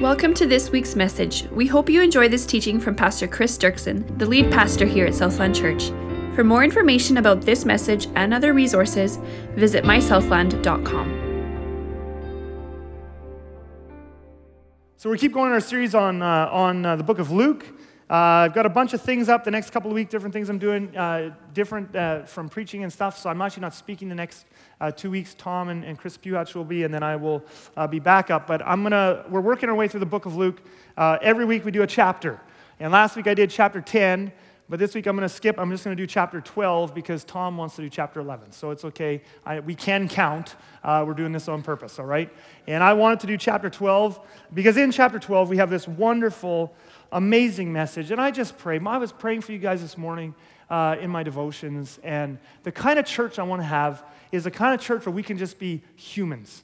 Welcome to this week's message. We hope you enjoy this teaching from Pastor Chris Dirksen, the lead pastor here at Southland Church. For more information about this message and other resources, visit mysouthland.com. So we keep going in our series on, uh, on uh, the book of Luke. Uh, I've got a bunch of things up the next couple of weeks, different things I'm doing, uh, different uh, from preaching and stuff. So I'm actually not speaking the next uh, two weeks. Tom and, and Chris Puhatch will be, and then I will uh, be back up. But I'm gonna, we're working our way through the book of Luke. Uh, every week we do a chapter. And last week I did chapter 10, but this week I'm gonna skip. I'm just gonna do chapter 12 because Tom wants to do chapter 11. So it's okay. I, we can count. we're doing this on purpose, all right? And I wanted to do chapter 12 because in chapter 12 we have this wonderful amazing message. And I just pray. I was praying for you guys this morning uh, in my devotions. And the kind of church I want to have is the kind of church where we can just be humans.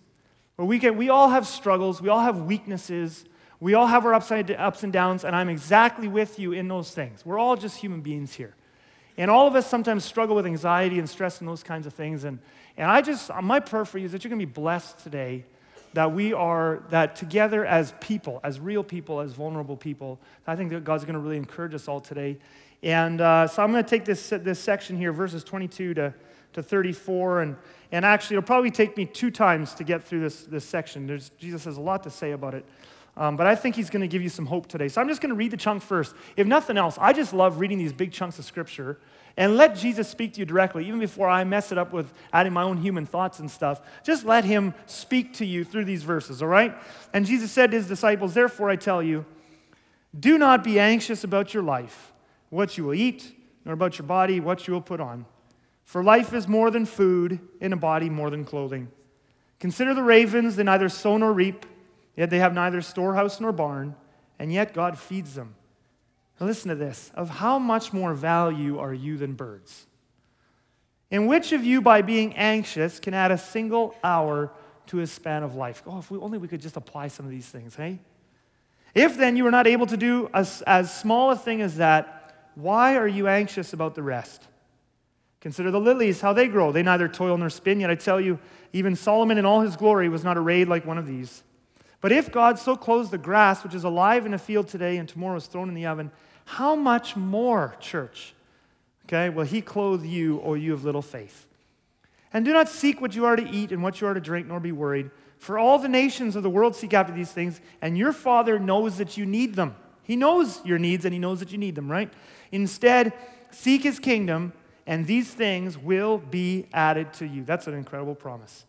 Where we, can, we all have struggles, we all have weaknesses, we all have our upside, ups and downs, and I'm exactly with you in those things. We're all just human beings here. And all of us sometimes struggle with anxiety and stress and those kinds of things. And, and I just, my prayer for you is that you're going to be blessed today that we are, that together as people, as real people, as vulnerable people, I think that God's going to really encourage us all today. And uh, so I'm going to take this, this section here, verses 22 to, to 34, and, and actually it'll probably take me two times to get through this, this section. There's, Jesus has a lot to say about it. Um, but I think he's going to give you some hope today. So I'm just going to read the chunk first. If nothing else, I just love reading these big chunks of scripture and let Jesus speak to you directly, even before I mess it up with adding my own human thoughts and stuff. Just let him speak to you through these verses, all right? And Jesus said to his disciples, Therefore I tell you, do not be anxious about your life, what you will eat, nor about your body, what you will put on. For life is more than food, and a body more than clothing. Consider the ravens, they neither sow nor reap, yet they have neither storehouse nor barn, and yet God feeds them. Now listen to this of how much more value are you than birds? And which of you, by being anxious, can add a single hour to his span of life? Oh, if we, only we could just apply some of these things, hey? If then you are not able to do as, as small a thing as that, why are you anxious about the rest? Consider the lilies, how they grow. They neither toil nor spin, yet I tell you, even Solomon in all his glory was not arrayed like one of these. But if God so clothes the grass, which is alive in a field today and tomorrow is thrown in the oven, how much more, church? Okay, will he clothe you, or you of little faith? And do not seek what you are to eat and what you are to drink, nor be worried. For all the nations of the world seek after these things, and your Father knows that you need them. He knows your needs, and He knows that you need them, right? Instead, seek His kingdom, and these things will be added to you. That's an incredible promise.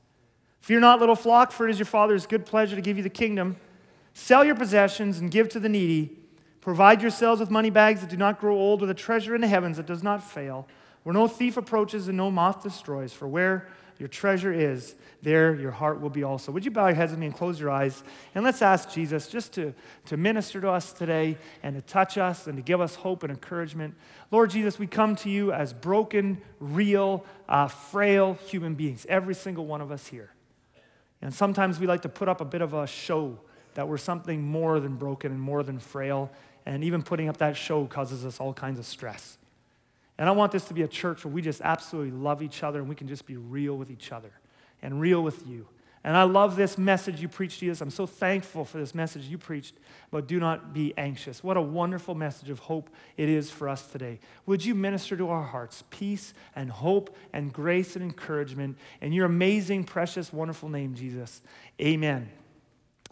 Fear not, little flock, for it is your Father's good pleasure to give you the kingdom. Sell your possessions and give to the needy. Provide yourselves with money bags that do not grow old, with a treasure in the heavens that does not fail, where no thief approaches and no moth destroys. For where your treasure is, there your heart will be also. Would you bow your heads with me and close your eyes? And let's ask Jesus just to, to minister to us today and to touch us and to give us hope and encouragement. Lord Jesus, we come to you as broken, real, uh, frail human beings, every single one of us here. And sometimes we like to put up a bit of a show that we're something more than broken and more than frail. And even putting up that show causes us all kinds of stress. And I want this to be a church where we just absolutely love each other and we can just be real with each other and real with you. And I love this message you preached, Jesus. I'm so thankful for this message you preached about do not be anxious. What a wonderful message of hope it is for us today. Would you minister to our hearts peace and hope and grace and encouragement in your amazing, precious, wonderful name, Jesus? Amen.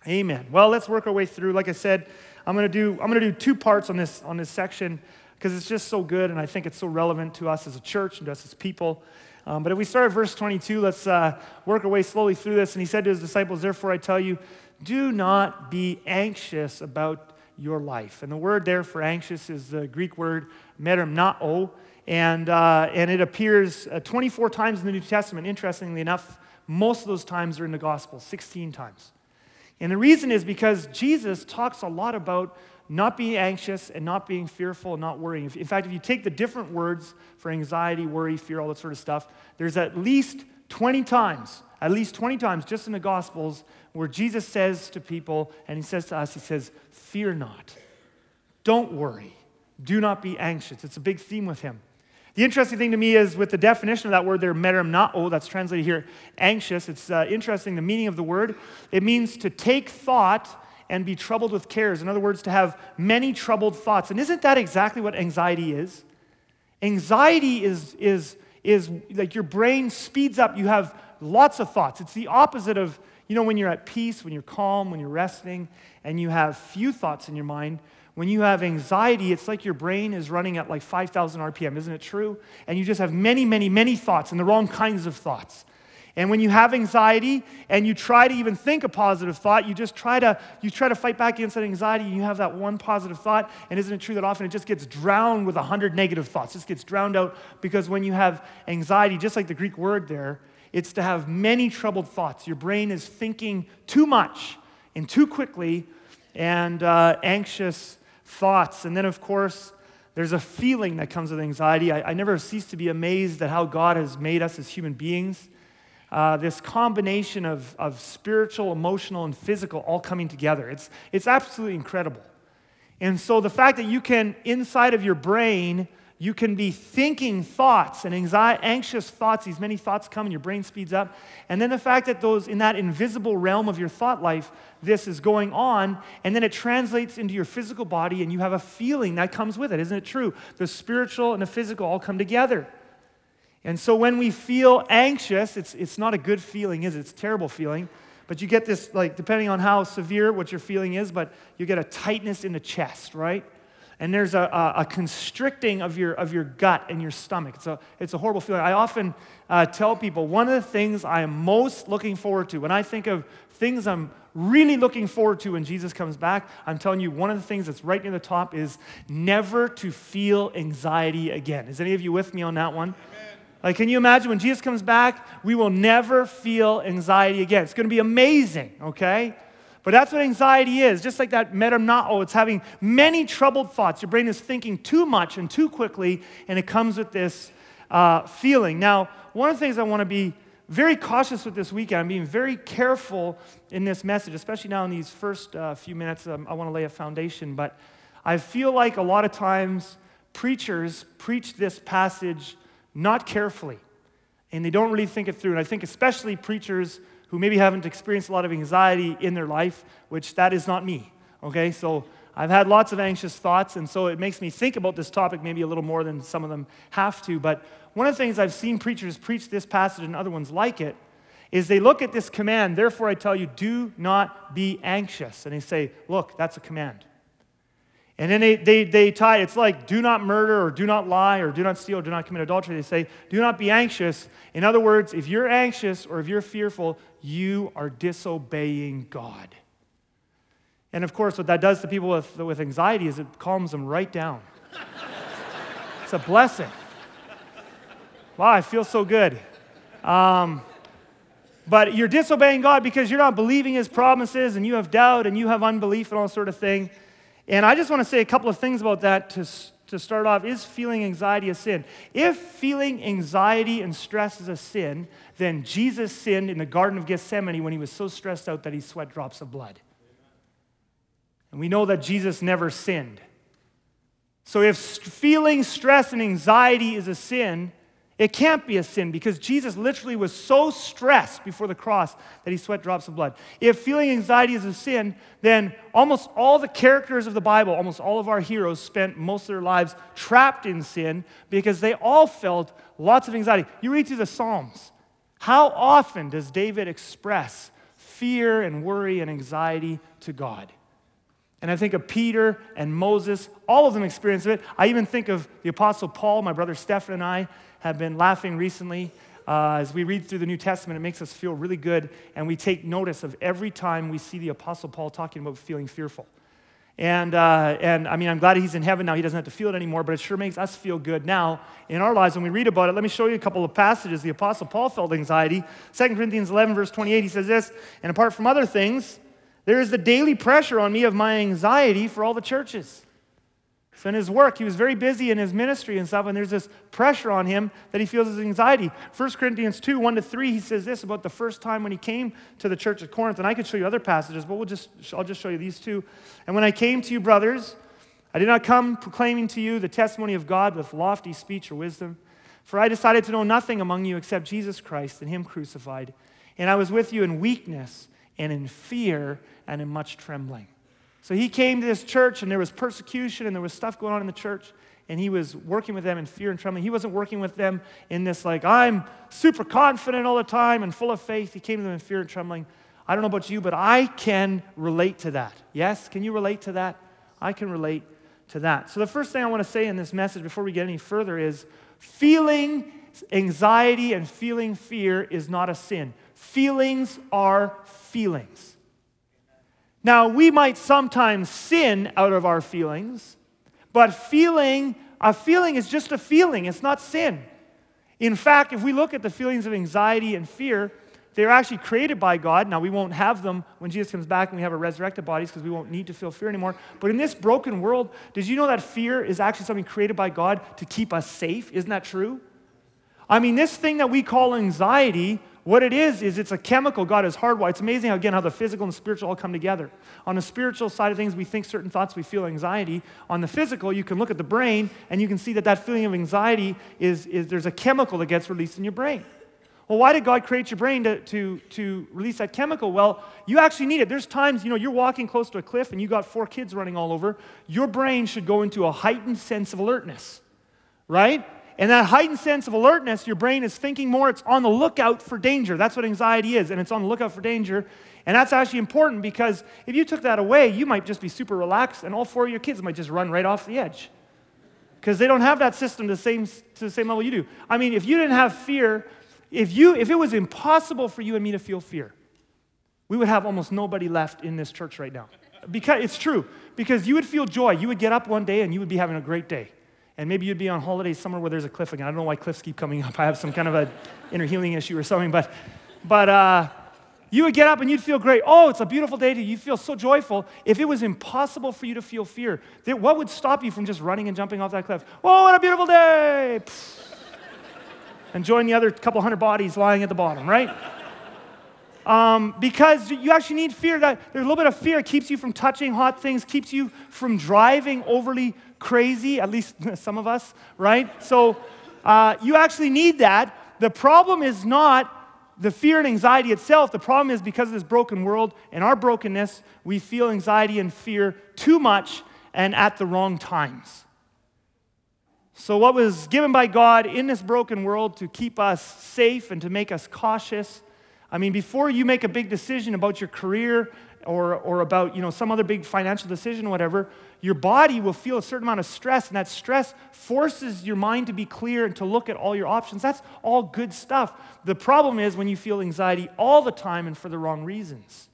Amen. Well, let's work our way through. Like I said, I'm going to do, I'm going to do two parts on this, on this section because it's just so good and I think it's so relevant to us as a church and to us as people. Um, but if we start at verse 22, let's uh, work our way slowly through this. And he said to his disciples, Therefore I tell you, do not be anxious about your life. And the word there for anxious is the Greek word merimnao, and, uh, and it appears uh, 24 times in the New Testament. Interestingly enough, most of those times are in the Gospel, 16 times. And the reason is because Jesus talks a lot about not being anxious and not being fearful and not worrying. In fact, if you take the different words for anxiety, worry, fear, all that sort of stuff, there's at least 20 times, at least 20 times just in the Gospels where Jesus says to people, and he says to us, he says, Fear not. Don't worry. Do not be anxious. It's a big theme with him. The interesting thing to me is with the definition of that word there, merimnao, that's translated here, anxious. It's uh, interesting, the meaning of the word. It means to take thought and be troubled with cares. In other words, to have many troubled thoughts. And isn't that exactly what anxiety is? Anxiety is, is, is like your brain speeds up. You have lots of thoughts. It's the opposite of, you know, when you're at peace, when you're calm, when you're resting, and you have few thoughts in your mind. When you have anxiety, it's like your brain is running at like 5,000 RPM, isn't it true? And you just have many, many, many thoughts and the wrong kinds of thoughts. And when you have anxiety and you try to even think a positive thought, you just try to you try to fight back against that anxiety and you have that one positive thought. And isn't it true that often it just gets drowned with a hundred negative thoughts? It just gets drowned out because when you have anxiety, just like the Greek word there, it's to have many troubled thoughts. Your brain is thinking too much and too quickly and uh, anxious thoughts. And then, of course, there's a feeling that comes with anxiety. I, I never cease to be amazed at how God has made us as human beings. Uh, this combination of, of spiritual, emotional, and physical all coming together. It's, it's absolutely incredible. And so the fact that you can, inside of your brain, you can be thinking thoughts and anxiety, anxious thoughts, these many thoughts come and your brain speeds up. And then the fact that those in that invisible realm of your thought life, this is going on, and then it translates into your physical body and you have a feeling that comes with it. Isn't it true? The spiritual and the physical all come together. And so when we feel anxious, it's, it's not a good feeling, is it? It's a terrible feeling. But you get this, like, depending on how severe what your feeling is, but you get a tightness in the chest, right? and there's a, a, a, constricting of your, of your gut and your stomach. It's a, it's a horrible feeling. I often uh, tell people one of the things I am most looking forward to, when I think of things I'm really looking forward to when Jesus comes back, I'm telling you, one of the things that's right near the top is never to feel anxiety again. Is any of you with me on that one? Amen. Like, can you imagine when Jesus comes back, we will never feel anxiety again? It's going to be amazing, okay? But that's what anxiety is. Just like that merimnao, it's having many troubled thoughts. Your brain is thinking too much and too quickly, and it comes with this uh, feeling. Now, one of the things I want to be very cautious with this weekend, I'm being very careful in this message, especially now in these first uh, few minutes. Um, I want to lay a foundation, but I feel like a lot of times preachers preach this passage not carefully, and they don't really think it through. And I think especially preachers who maybe haven't experienced a lot of anxiety in their life, which that is not me. Okay, so I've had lots of anxious thoughts, and so it makes me think about this topic maybe a little more than some of them have to. But one of the things I've seen preachers preach this passage and other ones like it is they look at this command, therefore I tell you, do not be anxious. And they say, look, that's a command. And then they, they, they tie, it's like do not murder or do not lie or do not steal or do not commit adultery. They say, do not be anxious. In other words, if you're anxious or if you're fearful, you are disobeying God. And of course, what that does to people with, with anxiety is it calms them right down. it's a blessing. Wow, I feel so good. Um, but you're disobeying God because you're not believing His promises and you have doubt and you have unbelief and all sort of thing. And I just want to say a couple of things about that to, to start off. Is feeling anxiety a sin? If feeling anxiety and stress is a sin, then Jesus sinned in the Garden of Gethsemane when he was so stressed out that he sweat drops of blood. And we know that Jesus never sinned. So if feeling stress and anxiety is a sin, it can't be a sin because Jesus literally was so stressed before the cross that he sweat drops of blood. If feeling anxiety is a sin, then almost all the characters of the Bible, almost all of our heroes, spent most of their lives trapped in sin because they all felt lots of anxiety. You read through the Psalms. How often does David express fear and worry and anxiety to God? And I think of Peter and Moses, all of them experienced it. I even think of the Apostle Paul, my brother Stephen and I have been laughing recently. Uh, as we read through the New Testament, it makes us feel really good, and we take notice of every time we see the Apostle Paul talking about feeling fearful. And, uh, and I mean, I'm glad he's in heaven now. He doesn't have to feel it anymore, but it sure makes us feel good now in our lives when we read about it. Let me show you a couple of passages. The Apostle Paul felt anxiety. 2 Corinthians 11, verse 28, he says this, and apart from other things, there is the daily pressure on me of my anxiety for all the churches. So in his work, he was very busy in his ministry and stuff, and there's this pressure on him that he feels his anxiety. 1 Corinthians 2, 1 to 3, he says this about the first time when he came to the church at Corinth. And I could show you other passages, but we'll just, I'll just show you these two. And when I came to you, brothers, I did not come proclaiming to you the testimony of God with lofty speech or wisdom, for I decided to know nothing among you except Jesus Christ and him crucified. And I was with you in weakness and in fear and in much trembling. So he came to this church, and there was persecution, and there was stuff going on in the church, and he was working with them in fear and trembling. He wasn't working with them in this, like, I'm super confident all the time and full of faith. He came to them in fear and trembling. I don't know about you, but I can relate to that. Yes? Can you relate to that? I can relate to that. So, the first thing I want to say in this message before we get any further is feeling anxiety and feeling fear is not a sin. Feelings are feelings. Now, we might sometimes sin out of our feelings, but feeling, a feeling is just a feeling, it's not sin. In fact, if we look at the feelings of anxiety and fear, they're actually created by God. Now, we won't have them when Jesus comes back and we have our resurrected bodies because we won't need to feel fear anymore. But in this broken world, did you know that fear is actually something created by God to keep us safe? Isn't that true? I mean, this thing that we call anxiety, what it is, is it's a chemical God has hardwired. It's amazing, again, how the physical and spiritual all come together. On the spiritual side of things, we think certain thoughts, we feel anxiety. On the physical, you can look at the brain and you can see that that feeling of anxiety is, is there's a chemical that gets released in your brain. Well, why did God create your brain to, to, to release that chemical? Well, you actually need it. There's times, you know, you're walking close to a cliff and you got four kids running all over. Your brain should go into a heightened sense of alertness, right? And that heightened sense of alertness, your brain is thinking more, it's on the lookout for danger. That's what anxiety is, and it's on the lookout for danger. And that's actually important because if you took that away, you might just be super relaxed, and all four of your kids might just run right off the edge. Because they don't have that system the same, to the same level you do. I mean, if you didn't have fear, if, you, if it was impossible for you and me to feel fear, we would have almost nobody left in this church right now. Because it's true. Because you would feel joy. You would get up one day and you would be having a great day. And maybe you'd be on holiday somewhere where there's a cliff again. I don't know why cliffs keep coming up. I have some kind of an inner healing issue or something. But, but uh, you would get up and you'd feel great. Oh, it's a beautiful day. You feel so joyful. If it was impossible for you to feel fear, what would stop you from just running and jumping off that cliff? Oh, what a beautiful day! and join the other couple hundred bodies lying at the bottom, right? Um, because you actually need fear. That there's a little bit of fear keeps you from touching hot things, keeps you from driving overly crazy. At least some of us, right? So uh, you actually need that. The problem is not the fear and anxiety itself. The problem is because of this broken world and our brokenness, we feel anxiety and fear too much and at the wrong times. So, what was given by God in this broken world to keep us safe and to make us cautious? I mean, before you make a big decision about your career or, or about you know, some other big financial decision, whatever, your body will feel a certain amount of stress, and that stress forces your mind to be clear and to look at all your options. That's all good stuff. The problem is when you feel anxiety all the time and for the wrong reasons.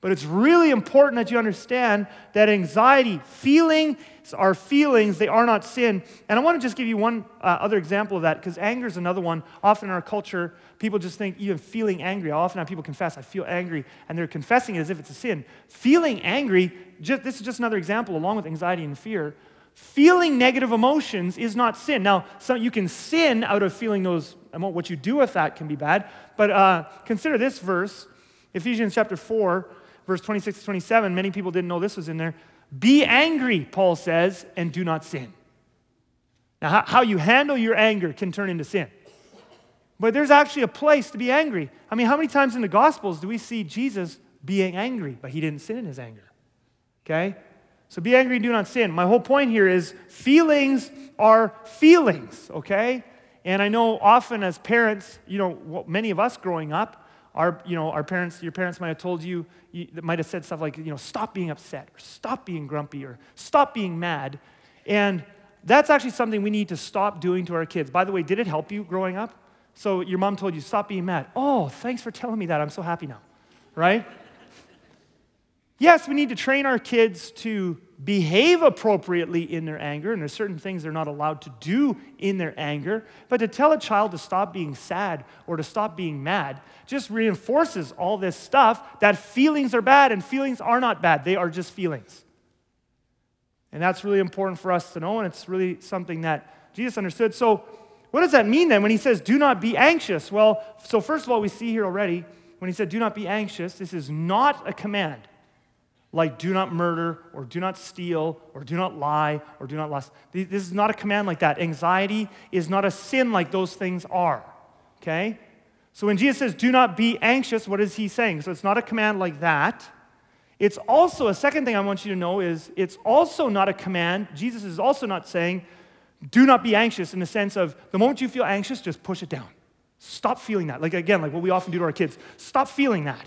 But it's really important that you understand that anxiety, feeling are feelings, they are not sin. And I want to just give you one uh, other example of that because anger is another one. Often in our culture, people just think even feeling angry. I often have people confess, I feel angry, and they're confessing it as if it's a sin. Feeling angry, just, this is just another example, along with anxiety and fear. Feeling negative emotions is not sin. Now, some, you can sin out of feeling those, what you do with that can be bad. But uh, consider this verse, Ephesians chapter 4 verse 26 to 27, many people didn't know this was in there. Be angry, Paul says, and do not sin. Now, how you handle your anger can turn into sin. But there's actually a place to be angry. I mean, how many times in the Gospels do we see Jesus being angry, but he didn't sin in his anger? Okay? So be angry do not sin. My whole point here is feelings are feelings, okay? And I know often as parents, you know, many of us growing up, our, you know, our parents, your parents might have told you, you might have said stuff like, you know, stop being upset, or stop being grumpy, or stop being mad. And that's actually something we need to stop doing to our kids. By the way, did it help you growing up? So your mom told you, stop being mad. Oh, thanks for telling me that. I'm so happy now, right? yes, we need to train our kids to behave appropriately in their anger, and there's certain things they're not allowed to do in their anger. But to tell a child to stop being sad or to stop being mad just reinforces all this stuff that feelings are bad and feelings are not bad. They are just feelings. And that's really important for us to know, and it's really something that Jesus understood. So, what does that mean then when he says, do not be anxious? Well, so first of all, we see here already when he said, do not be anxious, this is not a command like do not murder or do not steal or do not lie or do not lust. This is not a command like that. Anxiety is not a sin like those things are. Okay? So when Jesus says do not be anxious, what is he saying? So it's not a command like that. It's also, a second thing I want you to know is it's also not a command. Jesus is also not saying, do not be anxious in the sense of the moment you feel anxious, just push it down. Stop feeling that. Like, again, like what we often do to our kids. Stop feeling that.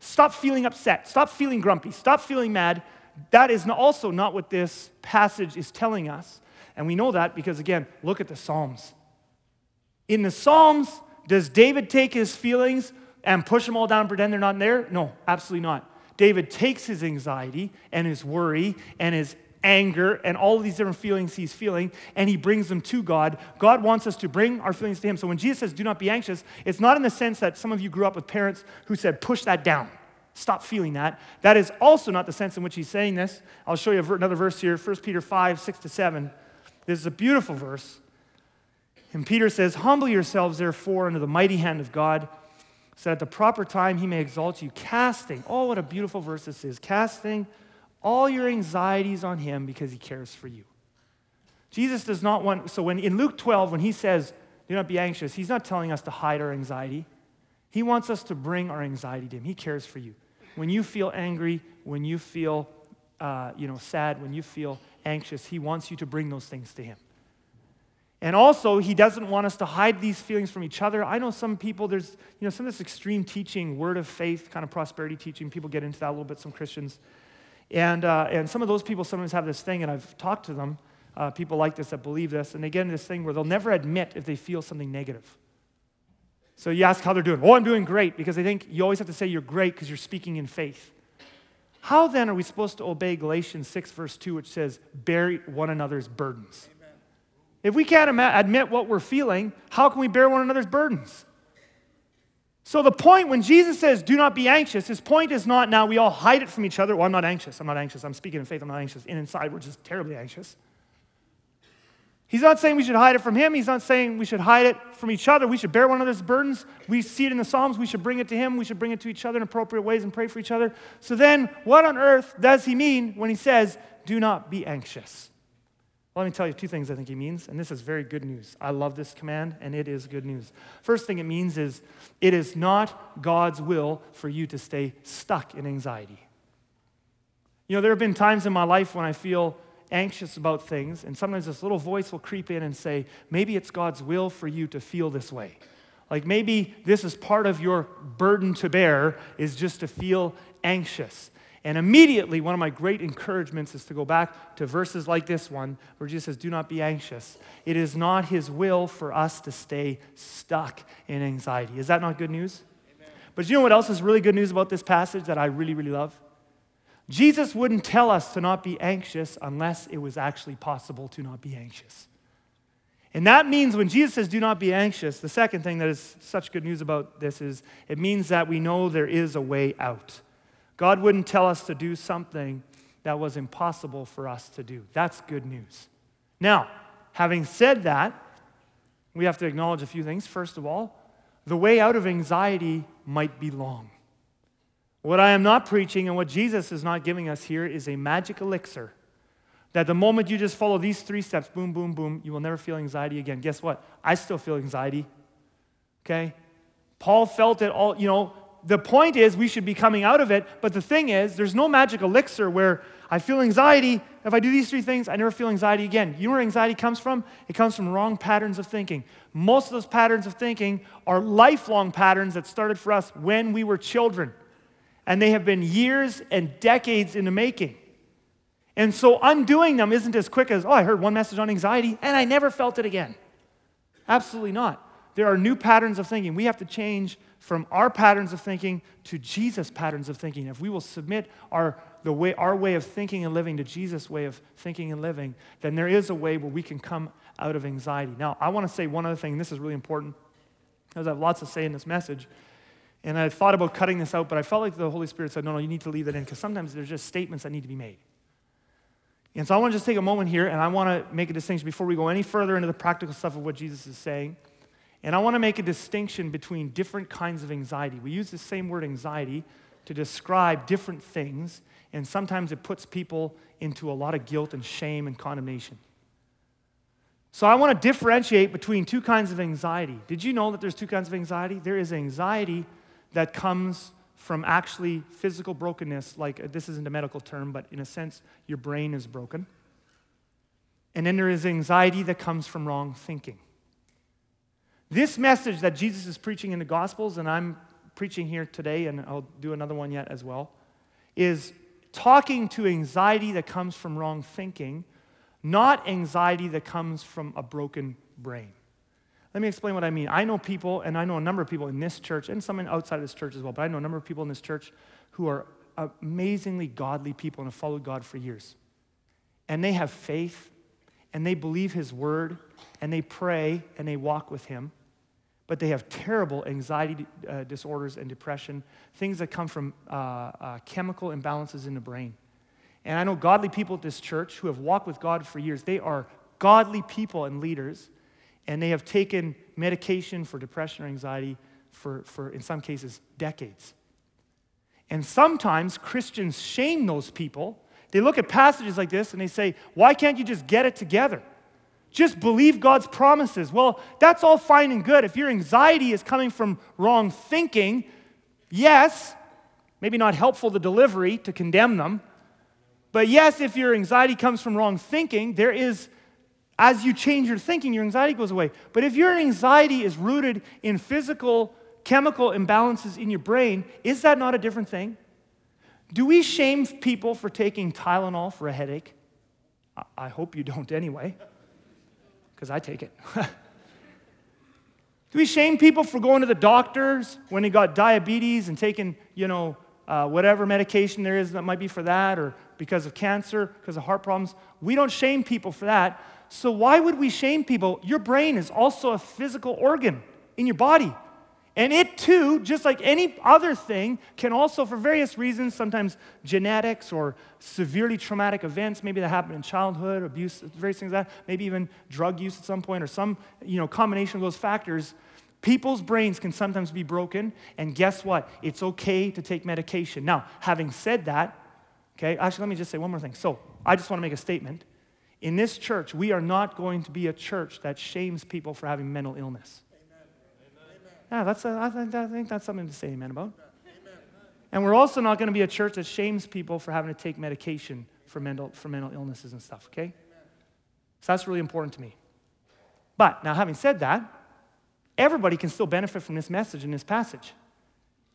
Stop feeling upset. Stop feeling grumpy. Stop feeling mad. That is also not what this passage is telling us. And we know that because, again, look at the Psalms. In the Psalms, does David take his feelings and push them all down and pretend they're not there? No, absolutely not. David takes his anxiety and his worry and his anger and all these different feelings he's feeling and he brings them to God. God wants us to bring our feelings to him. So when Jesus says, do not be anxious, it's not in the sense that some of you grew up with parents who said, push that down. Stop feeling that. That is also not the sense in which he's saying this. I'll show you another verse here 1 Peter 5, 6 to 7. This is a beautiful verse. And Peter says, Humble yourselves, therefore, under the mighty hand of God so that at the proper time he may exalt you, casting, oh, what a beautiful verse this is, casting all your anxieties on him because he cares for you. Jesus does not want, so when in Luke 12, when he says, do not be anxious, he's not telling us to hide our anxiety. He wants us to bring our anxiety to him. He cares for you. When you feel angry, when you feel uh, you know, sad, when you feel anxious, he wants you to bring those things to him. And also, he doesn't want us to hide these feelings from each other. I know some people, there's, you know, some of this extreme teaching, word of faith, kind of prosperity teaching, people get into that a little bit, some Christians. And, uh, and some of those people sometimes have this thing, and I've talked to them, uh, people like this that believe this, and they get into this thing where they'll never admit if they feel something negative. So you ask how they're doing. Oh, I'm doing great, because they think you always have to say you're great because you're speaking in faith. How then are we supposed to obey Galatians 6, verse 2, which says, bear one another's burdens? If we can't admit what we're feeling, how can we bear one another's burdens? So, the point when Jesus says, do not be anxious, his point is not now we all hide it from each other. Well, I'm not anxious. I'm not anxious. I'm speaking in faith. I'm not anxious. And inside, we're just terribly anxious. He's not saying we should hide it from him. He's not saying we should hide it from each other. We should bear one another's burdens. We see it in the Psalms. We should bring it to him. We should bring it to each other in appropriate ways and pray for each other. So, then what on earth does he mean when he says, do not be anxious? Well, let me tell you two things I think he means, and this is very good news. I love this command, and it is good news. First thing it means is it is not God's will for you to stay stuck in anxiety. You know, there have been times in my life when I feel anxious about things, and sometimes this little voice will creep in and say, maybe it's God's will for you to feel this way. Like maybe this is part of your burden to bear, is just to feel anxious. And immediately, one of my great encouragements is to go back to verses like this one, where Jesus says, Do not be anxious. It is not his will for us to stay stuck in anxiety. Is that not good news? Amen. But you know what else is really good news about this passage that I really, really love? Jesus wouldn't tell us to not be anxious unless it was actually possible to not be anxious. And that means when Jesus says, do not be anxious, the second thing that is such good news about this is it means that we know there is a way out. God wouldn't tell us to do something that was impossible for us to do. That's good news. Now, having said that, we have to acknowledge a few things. First of all, the way out of anxiety might be long. What I am not preaching and what Jesus is not giving us here is a magic elixir that the moment you just follow these three steps, boom, boom, boom, you will never feel anxiety again. Guess what? I still feel anxiety. Okay? Paul felt it all, you know, the point is we should be coming out of it, but the thing is, there's no magic elixir where I feel anxiety. If I do these three things, I never feel anxiety again. You know where anxiety comes from? It comes from wrong patterns of thinking. Most of those patterns of thinking are lifelong patterns that started for us when we were children, and they have been years and decades in the making. And so undoing them isn't as quick as, oh, I heard one message on anxiety and I never felt it again. Absolutely not. There are new patterns of thinking. We have to change from our patterns of thinking to Jesus' patterns of thinking. If we will submit our, the way, our way of thinking and living to Jesus' way of thinking and living, then there is a way where we can come out of anxiety. Now, I want to say one other thing, this is really important, because I have lots to say in this message. And I thought about cutting this out, but I felt like the Holy Spirit said, no, no, you need to leave that in, because sometimes there's just statements that need to be made. And so I want to just take a moment here, and I want to make a distinction before we go any further into the practical stuff of what Jesus is saying. And I want to make a distinction between different kinds of anxiety. We use the same word anxiety to describe different things, and sometimes it puts people into a lot of guilt and shame and condemnation. So I want to differentiate between two kinds of anxiety. Did you know that there's two kinds of anxiety? There is anxiety that comes from actually physical brokenness, like uh, this isn't a medical term, but in a sense, your brain is broken. And then there is anxiety that comes from wrong thinking. This message that Jesus is preaching in the Gospels, and I'm preaching here today, and I'll do another one yet as well, is talking to anxiety that comes from wrong thinking, not anxiety that comes from a broken brain. Let me explain what I mean. I know people, and I know a number of people in this church, and some outside of this church as well, but I know a number of people in this church who are amazingly godly people and have followed God for years. And they have faith, and they believe His word, and they pray, and they walk with Him but they have terrible anxiety uh, disorders and depression, things that come from uh, uh, chemical imbalances in the brain. And I know godly people at this church who have walked with God for years. They are godly people and leaders, and they have taken medication for depression or anxiety for, for in some cases, decades. And sometimes Christians shame those people. They look at passages like this and they say, Why can't you just get it together? Just believe God's promises. Well, that's all fine and good. If your anxiety is coming from wrong thinking, yes, maybe not helpful the delivery to condemn them. But yes, if your anxiety comes from wrong thinking, there is, as you change your thinking, your anxiety goes away. But if your anxiety is rooted in physical, chemical imbalances in your brain, is that not a different thing? Do we shame people for taking Tylenol for a headache? I hope you don't anyway because I take it. Do we shame people for going to the doctors when they got diabetes and taking, you know, uh, whatever medication there is that might be for that or because of cancer, because of heart problems? We don't shame people for that. So why would we shame people? Your brain is also a physical organ in your body. And it too, just like any other thing, can also, for various reasons, sometimes genetics or severely traumatic events, maybe that happened in childhood, abuse, various things like that, maybe even drug use at some point, or some you know, combination of those factors, people's brains can sometimes be broken. And guess what? It's okay to take medication. Now, having said that, okay, actually, let me just say one more thing. So, I just want to make a statement. In this church, we are not going to be a church that shames people for having mental illness. Yeah, that's a, I, think, I think that's something to say amen about. Amen. And we're also not going to be a church that shames people for having to take medication for mental, for mental illnesses and stuff, okay? Amen. So that's really important to me. But now, having said that, everybody can still benefit from this message in this passage.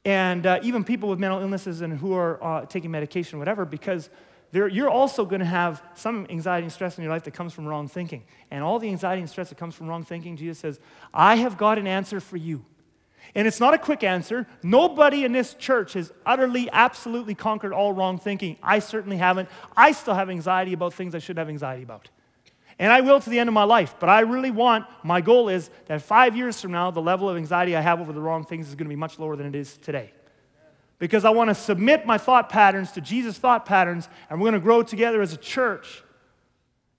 And uh, even people with mental illnesses and who are uh, taking medication, whatever, because you're also going to have some anxiety and stress in your life that comes from wrong thinking. And all the anxiety and stress that comes from wrong thinking, Jesus says, I have got an answer for you. And it's not a quick answer. Nobody in this church has utterly, absolutely conquered all wrong thinking. I certainly haven't. I still have anxiety about things I should have anxiety about. And I will to the end of my life. But I really want, my goal is that five years from now, the level of anxiety I have over the wrong things is going to be much lower than it is today. Because I want to submit my thought patterns to Jesus' thought patterns, and we're going to grow together as a church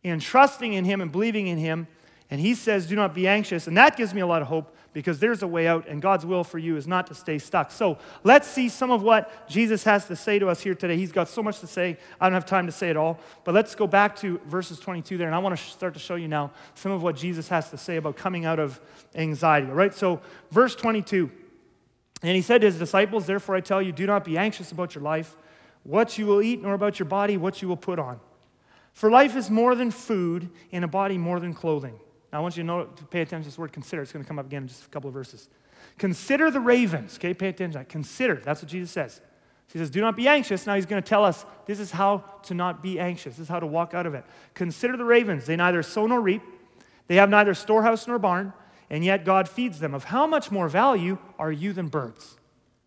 in trusting in Him and believing in Him. And He says, Do not be anxious. And that gives me a lot of hope because there's a way out, and God's will for you is not to stay stuck. So let's see some of what Jesus has to say to us here today. He's got so much to say. I don't have time to say it all, but let's go back to verses 22 there, and I want to start to show you now some of what Jesus has to say about coming out of anxiety. All right, so verse 22. And he said to his disciples, Therefore I tell you, do not be anxious about your life, what you will eat, nor about your body, what you will put on. For life is more than food, and a body more than clothing. Now, I want you to, know, to pay attention to this word consider. It's going to come up again in just a couple of verses. Consider the ravens. Okay, pay attention to that. Consider. That's what Jesus says. He says, Do not be anxious. Now he's going to tell us this is how to not be anxious. This is how to walk out of it. Consider the ravens. They neither sow nor reap, they have neither storehouse nor barn, and yet God feeds them. Of how much more value are you than birds?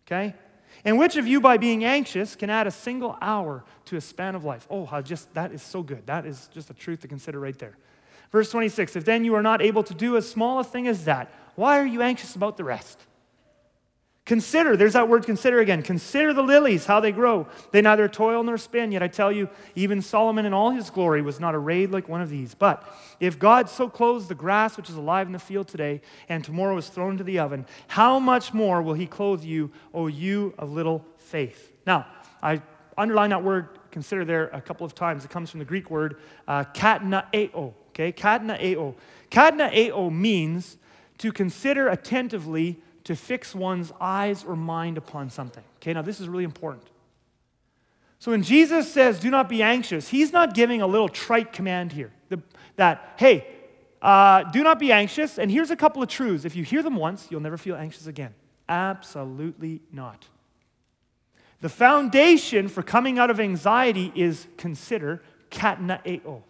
Okay? And which of you, by being anxious, can add a single hour to a span of life? Oh, how just that is so good. That is just a truth to consider right there. Verse 26 If then you are not able to do as small a thing as that, why are you anxious about the rest? Consider, there's that word consider again. Consider the lilies, how they grow. They neither toil nor spin, yet I tell you, even Solomon in all his glory was not arrayed like one of these. But if God so clothes the grass which is alive in the field today, and tomorrow is thrown into the oven, how much more will he clothe you, O you of little faith? Now, I underline that word consider there a couple of times. It comes from the Greek word uh, katnaeo, okay? Katnaeo. Katnaeo means to consider attentively to fix one's eyes or mind upon something. Okay, now this is really important. So when Jesus says, do not be anxious, he's not giving a little trite command here the, that, hey, uh, do not be anxious. And here's a couple of truths. If you hear them once, you'll never feel anxious again. Absolutely not. The foundation for coming out of anxiety is consider katanaeo.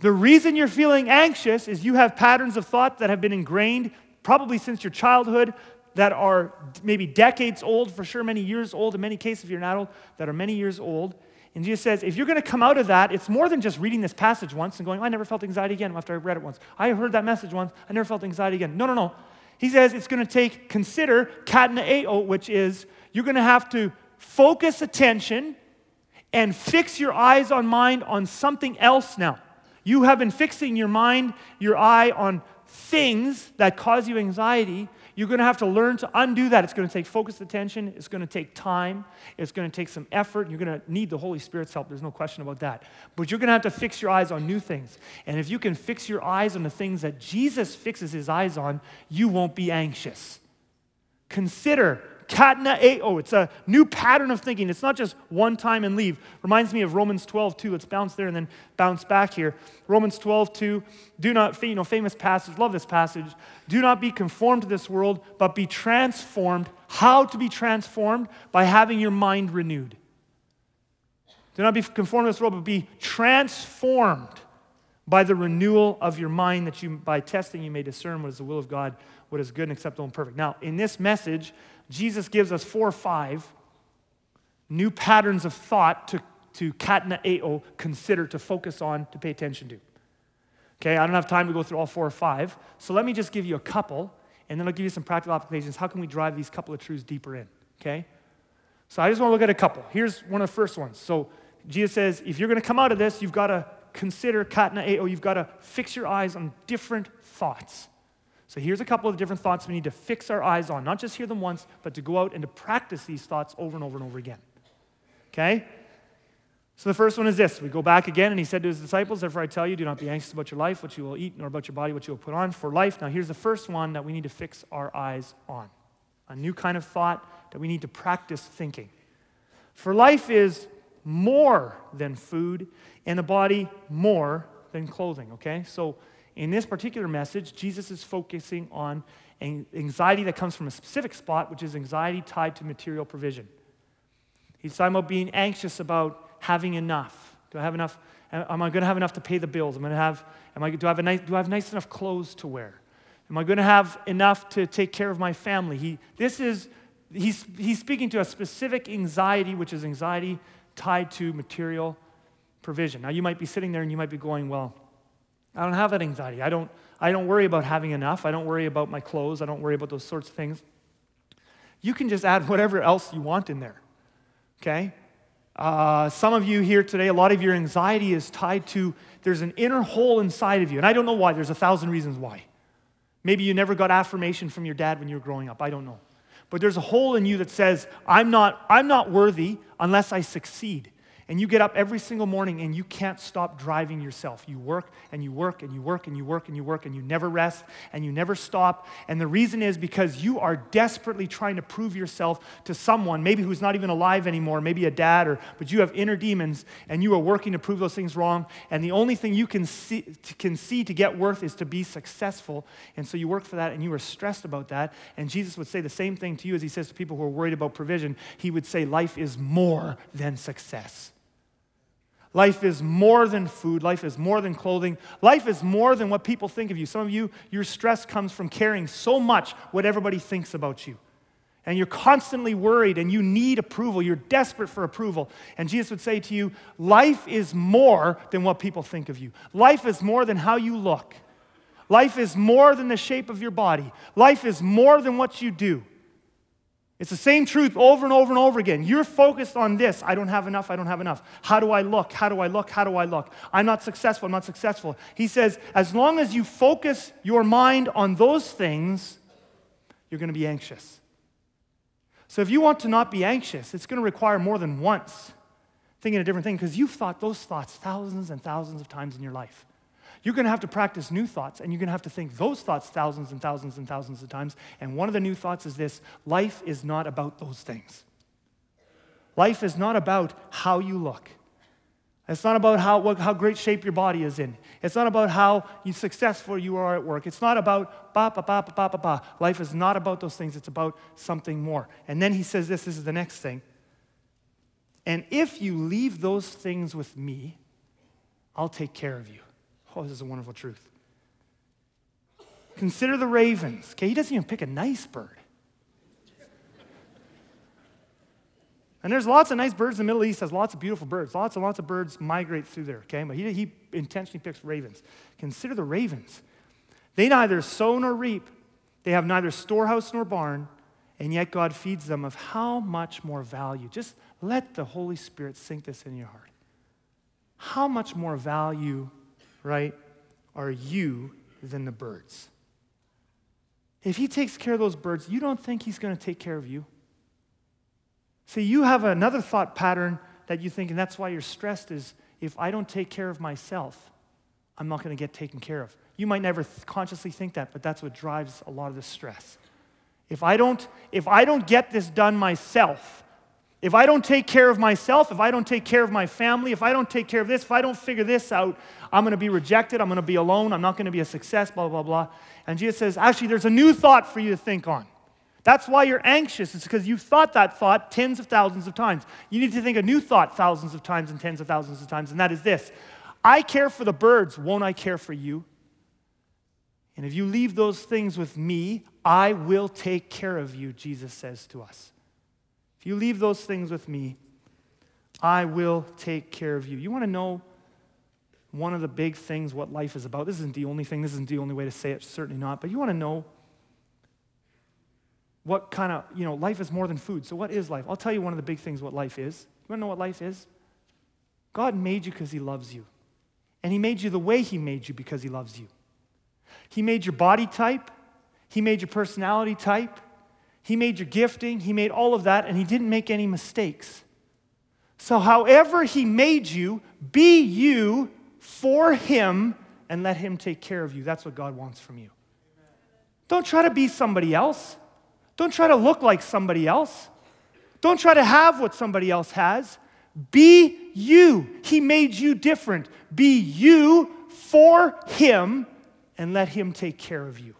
The reason you're feeling anxious is you have patterns of thought that have been ingrained probably since your childhood that are maybe decades old, for sure many years old, in many cases if you're an adult, that are many years old. And Jesus says, if you're going to come out of that, it's more than just reading this passage once and going, oh, I never felt anxiety again after I read it once. I heard that message once, I never felt anxiety again. No, no, no. He says it's going to take, consider katanaeo, which is you're going to have to focus attention and fix your eyes on mind on something else now. You have been fixing your mind, your eye on things that cause you anxiety. You're going to have to learn to undo that. It's going to take focused attention. It's going to take time. It's going to take some effort. You're going to need the Holy Spirit's help. There's no question about that. But you're going to have to fix your eyes on new things. And if you can fix your eyes on the things that Jesus fixes his eyes on, you won't be anxious. Consider Katanaeo. Oh, it's a new pattern of thinking. It's not just one time and leave. Reminds me of Romans 12, 2. Let's bounce there and then bounce back here. Romans 12, 2. Do not, you know, famous passage. Love this passage. Do not be conformed to this world, but be transformed. How to be transformed? By having your mind renewed. Do not be conformed to this world, but be transformed by the renewal of your mind, that you, by testing, you may discern what is the will of God, what is good and acceptable and perfect. Now, in this message, Jesus gives us four or five new patterns of thought to, to katanaeo, consider, to focus on, to pay attention to. Okay, I don't have time to go through all four or five, so let me just give you a couple, and then I'll give you some practical applications. How can we drive these couple of truths deeper in? Okay? So I just want to look at a couple. Here's one of the first ones. So Jesus says, if you're going to come out of this, you've got to consider katanaeo, you've got to fix your eyes on different thoughts. So here's a couple of different thoughts we need to fix our eyes on, not just hear them once, but to go out and to practice these thoughts over and over and over again. Okay? So the first one is this. We go back again, and he said to his disciples, Therefore I tell you, do not be anxious about your life, what you will eat, nor about your body, what you will put on for life. Now here's the first one that we need to fix our eyes on a new kind of thought that we need to practice thinking. For life is more than food, and the body more than clothing, okay? So in this particular message, Jesus is focusing on anxiety that comes from a specific spot, which is anxiety tied to material provision. He's talking about being anxious about having enough. Do I have enough? Am I going to have enough to pay the bills? Am I going to have, am I, do, I have a nice, do I have nice enough clothes to wear? Am I going to have enough to take care of my family? He, this is, he's, he's speaking to a specific anxiety, which is anxiety tied to material provision. Now, you might be sitting there and you might be going, well, I don't have that anxiety. I don't, I don't worry about having enough. I don't worry about my clothes. I don't worry about those sorts of things. You can just add whatever else you want in there, okay? Uh, some of you here today, a lot of your anxiety is tied to there's an inner hole inside of you. And I don't know why. There's a thousand reasons why. Maybe you never got affirmation from your dad when you were growing up. I don't know. But there's a hole in you that says, I'm not, I'm not worthy unless I succeed and you get up every single morning and you can't stop driving yourself. You work and you work and you work and you work and you work and you never rest and you never stop. And the reason is because you are desperately trying to prove yourself to someone, maybe who's not even alive anymore, maybe a dad, or but you have inner demons and you are working to prove those things wrong. And the only thing you can see, can see to get worth is to be successful. And so you work for that and you are stressed about that. And Jesus would say the same thing to you as he says to people who are worried about provision. He would say, Life is more than success. Life is more than food. Life is more than clothing. Life is more than what people think of you. Some of you, your stress comes from caring so much what everybody thinks about you. And you're constantly worried and you need approval. You're desperate for approval. And Jesus would say to you, Life is more than what people think of you. Life is more than how you look. Life is more than the shape of your body. Life is more than what you do. It's the same truth over and over and over again. You're focused on this. I don't have enough. I don't have enough. How do I look? How do I look? How do I look? I'm not successful. I'm not successful. He says, as long as you focus your mind on those things, you're going to be anxious. So if you want to not be anxious, it's going to require more than once thinking a different thing because you've thought those thoughts thousands and thousands of times in your life. You're going to have to practice new thoughts, and you're going to have to think those thoughts thousands and thousands and thousands of times. And one of the new thoughts is this life is not about those things. Life is not about how you look. It's not about how, what, how great shape your body is in. It's not about how you successful you are at work. It's not about ba ba ba ba ba ba. Life is not about those things. It's about something more. And then he says this. This is the next thing. And if you leave those things with me, I'll take care of you. Oh, this is a wonderful truth. Consider the ravens. Okay, he doesn't even pick a nice bird. And there's lots of nice birds in the Middle East, has lots of beautiful birds. Lots and lots of birds migrate through there, okay? But he, he intentionally picks ravens. Consider the ravens. They neither sow nor reap, they have neither storehouse nor barn, and yet God feeds them of how much more value. Just let the Holy Spirit sink this in your heart. How much more value, right, are you than the birds? If he takes care of those birds, you don't think he's going to take care of you? See, you have another thought pattern that you think, and that's why you're stressed, is if I don't take care of myself, I'm not going to get taken care of. You might never th- consciously think that, but that's what drives a lot of the stress. If I don't, if I don't get this done myself, if I don't take care of myself, if I don't take care of my family, if I don't take care of this, if I don't figure this out, I'm going to be rejected. I'm going to be alone. I'm not going to be a success, blah, blah, blah. And Jesus says, actually, there's a new thought for you to think on. That's why you're anxious. It's because you've thought that thought tens of thousands of times. You need to think a new thought thousands of times and tens of thousands of times, and that is this I care for the birds, won't I care for you? And if you leave those things with me, I will take care of you, Jesus says to us. If you leave those things with me, I will take care of you. You want to know one of the big things what life is about? This isn't the only thing, this isn't the only way to say it, certainly not, but you want to know what kind of, you know, life is more than food. So, what is life? I'll tell you one of the big things what life is. You want to know what life is? God made you because He loves you. And He made you the way He made you because He loves you. He made your body type, He made your personality type, He made your gifting, He made all of that, and He didn't make any mistakes. So, however He made you, be you for Him and let Him take care of you. That's what God wants from you. Don't try to be somebody else. Don't try to look like somebody else. Don't try to have what somebody else has. Be you. He made you different. Be you for Him and let Him take care of you.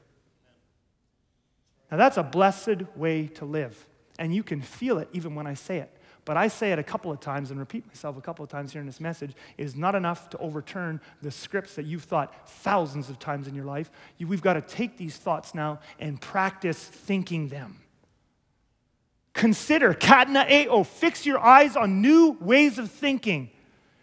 Now, that's a blessed way to live. And you can feel it even when I say it. But I say it a couple of times and repeat myself a couple of times here in this message. It is not enough to overturn the scripts that you've thought thousands of times in your life. we've got to take these thoughts now and practice thinking them. Consider, katanoeo, fix your eyes on new ways of thinking.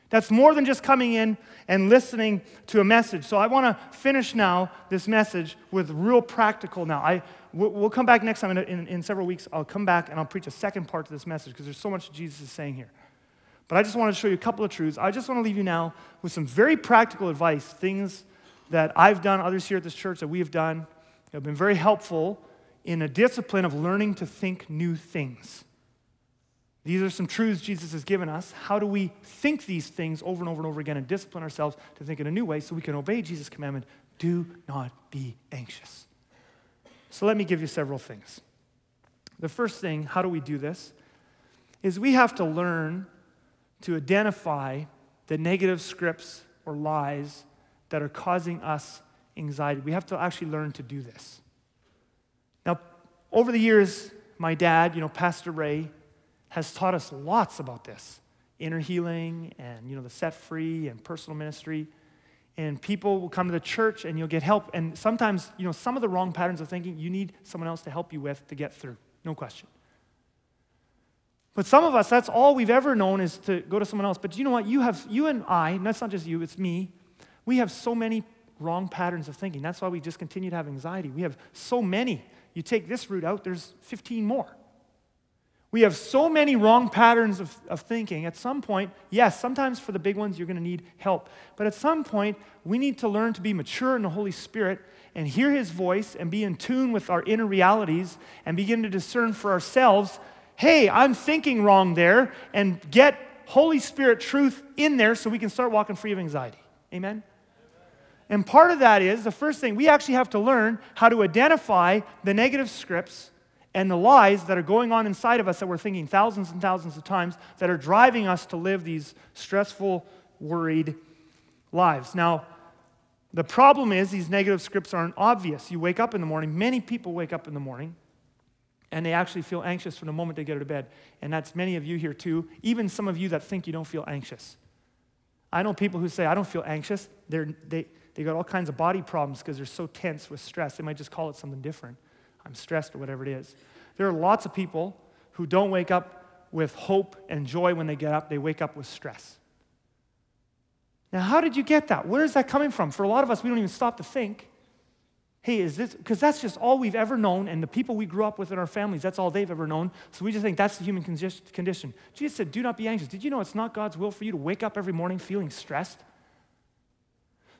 That's more than just coming in and listening to a message. So I want to finish now this message with real practical now. I, we'll come back next time in, in, in several weeks. I'll come back and I'll preach a second part to this message because there's so much Jesus is saying here. But I just want to show you a couple of truths. I just want to leave you now with some very practical advice, things that I've done, others here at this church that we have done, that have been very helpful in a discipline of learning to think new things. These are some truths Jesus has given us. How do we think these things over and over and over again and discipline ourselves to think in a new way so we can obey Jesus' commandment do not be anxious? So let me give you several things. The first thing, how do we do this? Is we have to learn to identify the negative scripts or lies that are causing us anxiety. We have to actually learn to do this. Now, over the years, my dad, you know, Pastor Ray, has taught us lots about this inner healing and, you know, the set free and personal ministry. And people will come to the church and you'll get help. And sometimes, you know, some of the wrong patterns of thinking you need someone else to help you with to get through. No question. But some of us, that's all we've ever known is to go to someone else. But you know what? You have, you and I, and that's not just you, it's me. We have so many wrong patterns of thinking. That's why we just continue to have anxiety. We have so many. You take this route out, there's 15 more. We have so many wrong patterns of, of thinking. At some point, yes, sometimes for the big ones, you're going to need help. But at some point, we need to learn to be mature in the Holy Spirit and hear His voice and be in tune with our inner realities and begin to discern for ourselves hey, I'm thinking wrong there, and get Holy Spirit truth in there so we can start walking free of anxiety. Amen? and part of that is the first thing, we actually have to learn how to identify the negative scripts and the lies that are going on inside of us that we're thinking thousands and thousands of times that are driving us to live these stressful, worried lives. Now, the problem is these negative scripts aren't obvious. You wake up in the morning, many people wake up in the morning and they actually feel anxious from the moment they get out of bed. And that's many of you here too, even some of you that think you don't feel anxious. I know people who say, I don't feel anxious. They're, they, they got all kinds of body problems because they're so tense with stress. They might just call it something different. I'm stressed or whatever it is. There are lots of people who don't wake up with hope and joy when they get up, they wake up with stress. Now, how did you get that? Where is that coming from? For a lot of us, we don't even stop to think hey, is this, because that's just all we've ever known, and the people we grew up with in our families, that's all they've ever known. So we just think that's the human condition. Jesus said, do not be anxious. Did you know it's not God's will for you to wake up every morning feeling stressed?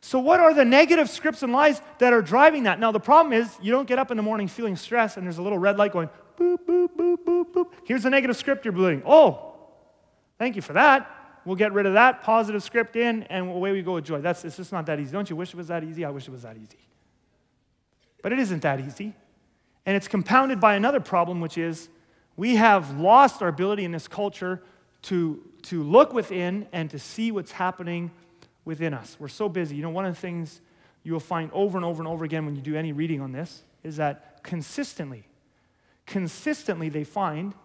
So, what are the negative scripts and lies that are driving that? Now, the problem is you don't get up in the morning feeling stressed, and there's a little red light going boop, boop, boop, boop, boop. Here's a negative script you're believing. Oh, thank you for that. We'll get rid of that positive script in, and away we go with joy. That's, it's just not that easy. Don't you wish it was that easy? I wish it was that easy. But it isn't that easy. And it's compounded by another problem, which is we have lost our ability in this culture to, to look within and to see what's happening within us. We're so busy. You know, one of the things you will find over and over and over again when you do any reading on this is that consistently, consistently they find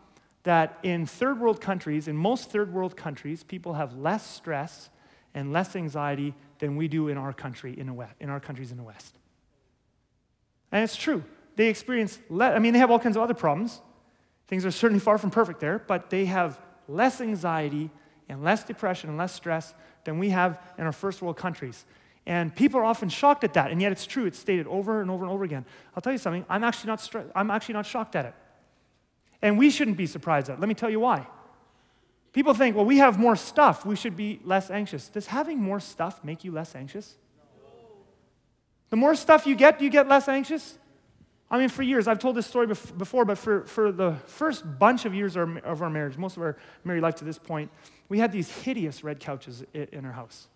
that in third world countries, in most third world countries, people have less stress and less anxiety than we do in our country in, the West, in our countries in the West. And it's true. They experience, le- I mean, they have all kinds of other problems. Things are certainly far from perfect there, but they have less anxiety and less depression and less stress than we have in our first world countries. And people are often shocked at that, and yet it's true. It's stated over and over and over again. I'll tell you something, I'm actually not, I'm actually not shocked at it. And we shouldn't be surprised at it. Let me tell you why. People think, well, we have more stuff, we should be less anxious. Does having more stuff make you less anxious? The more stuff you get, do you get less anxious? I mean, for years, I've told this story before, but for, for the first bunch of years of our marriage, most of our married life to this point, we had these hideous red couches in our house,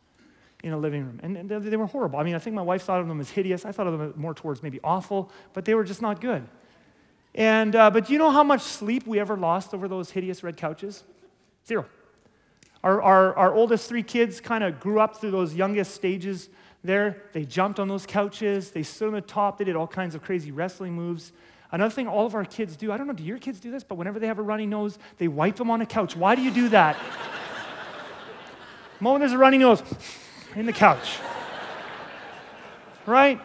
in a living room. And they were horrible. I mean, I think my wife thought of them as hideous. I thought of them more towards maybe awful, but they were just not good. And, uh, but do you know how much sleep we ever lost over those hideous red couches? Zero. Our, our, our oldest three kids kind of grew up through those youngest stages there. They jumped on those couches, they stood on the top, they did all kinds of crazy wrestling moves. Another thing all of our kids do, I don't know, do your kids do this? But whenever they have a runny nose, they wipe them on a couch. Why do you do that? moment there's a runny nose, in the couch. right?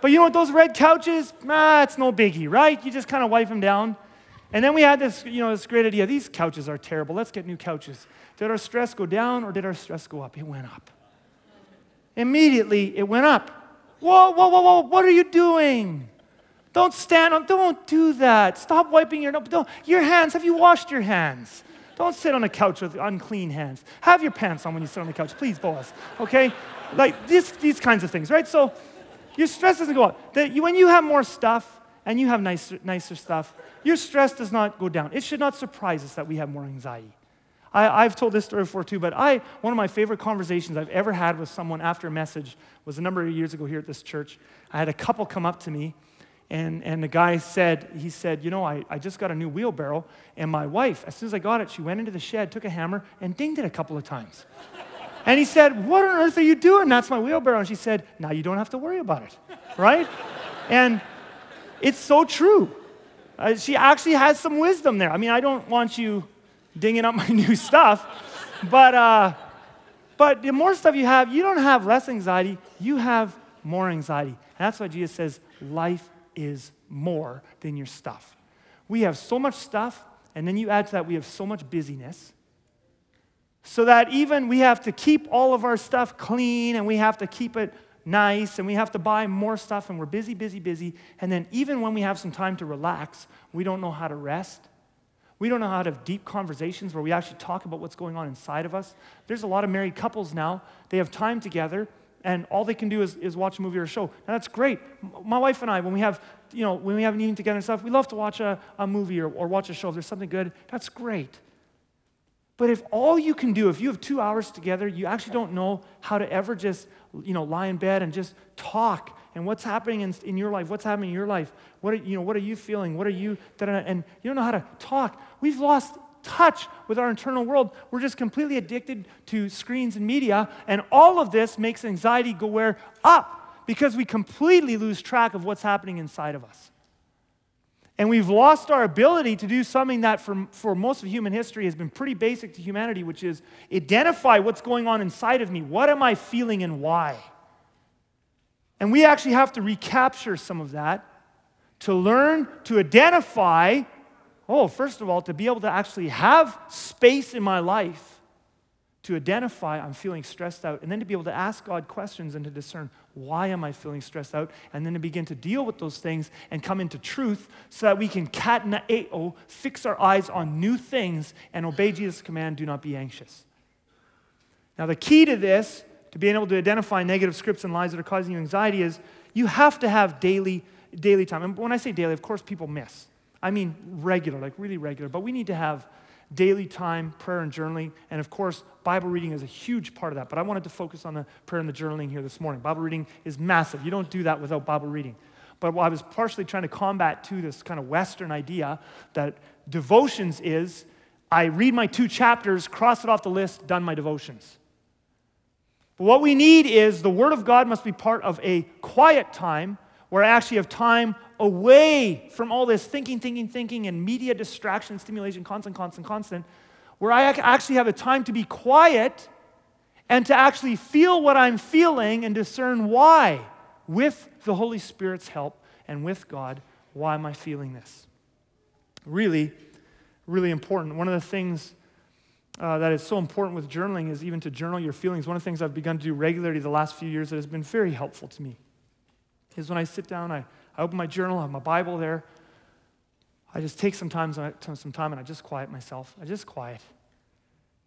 But you know what, those red couches, ah, it's no biggie, right? You just kind of wipe them down. And then we had this, you know, this great idea. These couches are terrible. Let's get new couches. Did our stress go down or did our stress go up? It went up. Immediately, it went up. Whoa, whoa, whoa, whoa, what are you doing? Don't stand on, don't do that. Stop wiping your, don't, your hands. Have you washed your hands? Don't sit on a couch with unclean hands. Have your pants on when you sit on the couch, please, boss. Okay? Like this, these kinds of things, right? So your stress doesn't go up. That when you have more stuff and you have nicer, nicer stuff, your stress does not go down. It should not surprise us that we have more anxiety. I, have told this story before too, but I, one of my favorite conversations I've ever had with someone after a message was a number of years ago here at this church. I had a couple come up to me, and, and the guy said, he said, you know, I, I just got a new wheelbarrow, and my wife, as soon as I got it, she went into the shed, took a hammer, and dinged it a couple of times. and he said, what on earth are you doing? That's my wheelbarrow. And she said, now you don't have to worry about it, right? and it's so true. Uh, she actually has some wisdom there. I mean, I don't want you dinging up my new stuff. But, uh, but the more stuff you have, you don't have less anxiety, you have more anxiety. And that's why Jesus says life is more than your stuff. We have so much stuff, and then you add to that, we have so much busyness. So that even we have to keep all of our stuff clean and we have to keep it nice and we have to buy more stuff and we're busy, busy, busy. And then even when we have some time to relax, we don't know how to rest we don't know how to have deep conversations where we actually talk about what's going on inside of us. There's a lot of married couples now, they have time together, and all they can do is, is watch a movie or a show. Now that's great. My wife and I, when we have, you know, when we have an evening together and stuff, we love to watch a, a movie or, or watch a show. If there's something good, that's great. But if all you can do, if you have two hours together, you actually don't know how to ever just, you know, lie in bed and just talk and what's happening in, in your life, what's happening in your life, what are, you know, what are you feeling, what are you, and you don't know how to talk. We've lost touch with our internal world. We're just completely addicted to screens and media, and all of this makes anxiety go where? Up, because we completely lose track of what's happening inside of us. And we've lost our ability to do something that for, for most of human history has been pretty basic to humanity, which is identify what's going on inside of me. What am I feeling and why? And we actually have to recapture some of that to learn to identify, oh, first of all, to be able to actually have space in my life to identify I'm feeling stressed out, and then to be able to ask God questions and to discern why am I feeling stressed out, and then to begin to deal with those things and come into truth so that we can katanoeo, fix our eyes on new things and obey Jesus' command, do not be anxious. Now, the key to this, to being able to identify negative scripts and lies that are causing you anxiety, is you have to have daily, daily time. And when I say daily, of course, people miss. I mean regular, like really regular, but we need to have daily time, prayer and journaling. And of course, Bible reading is a huge part of that. But I wanted to focus on the prayer and the journaling here this morning. Bible reading is massive. You don't do that without Bible reading. But I was partially trying to combat to this kind of Western idea that devotions is I read my two chapters, cross it off the list, done my devotions. But what we need is the Word of God must be part of a quiet time where I actually have time away from all this thinking, thinking, thinking, and media distraction, stimulation, constant, constant, constant, where I actually have a time to be quiet and to actually feel what I'm feeling and discern why, with the Holy Spirit's help and with God, why am I feeling this? Really, really important. One of the things uh, that is so important with journaling is even to journal your feelings. One of the things I've begun to do regularly the last few years that has been very helpful to me is when I sit down, I, I open my journal, I have my Bible there. I just take some time, some time and I just quiet myself. I just quiet.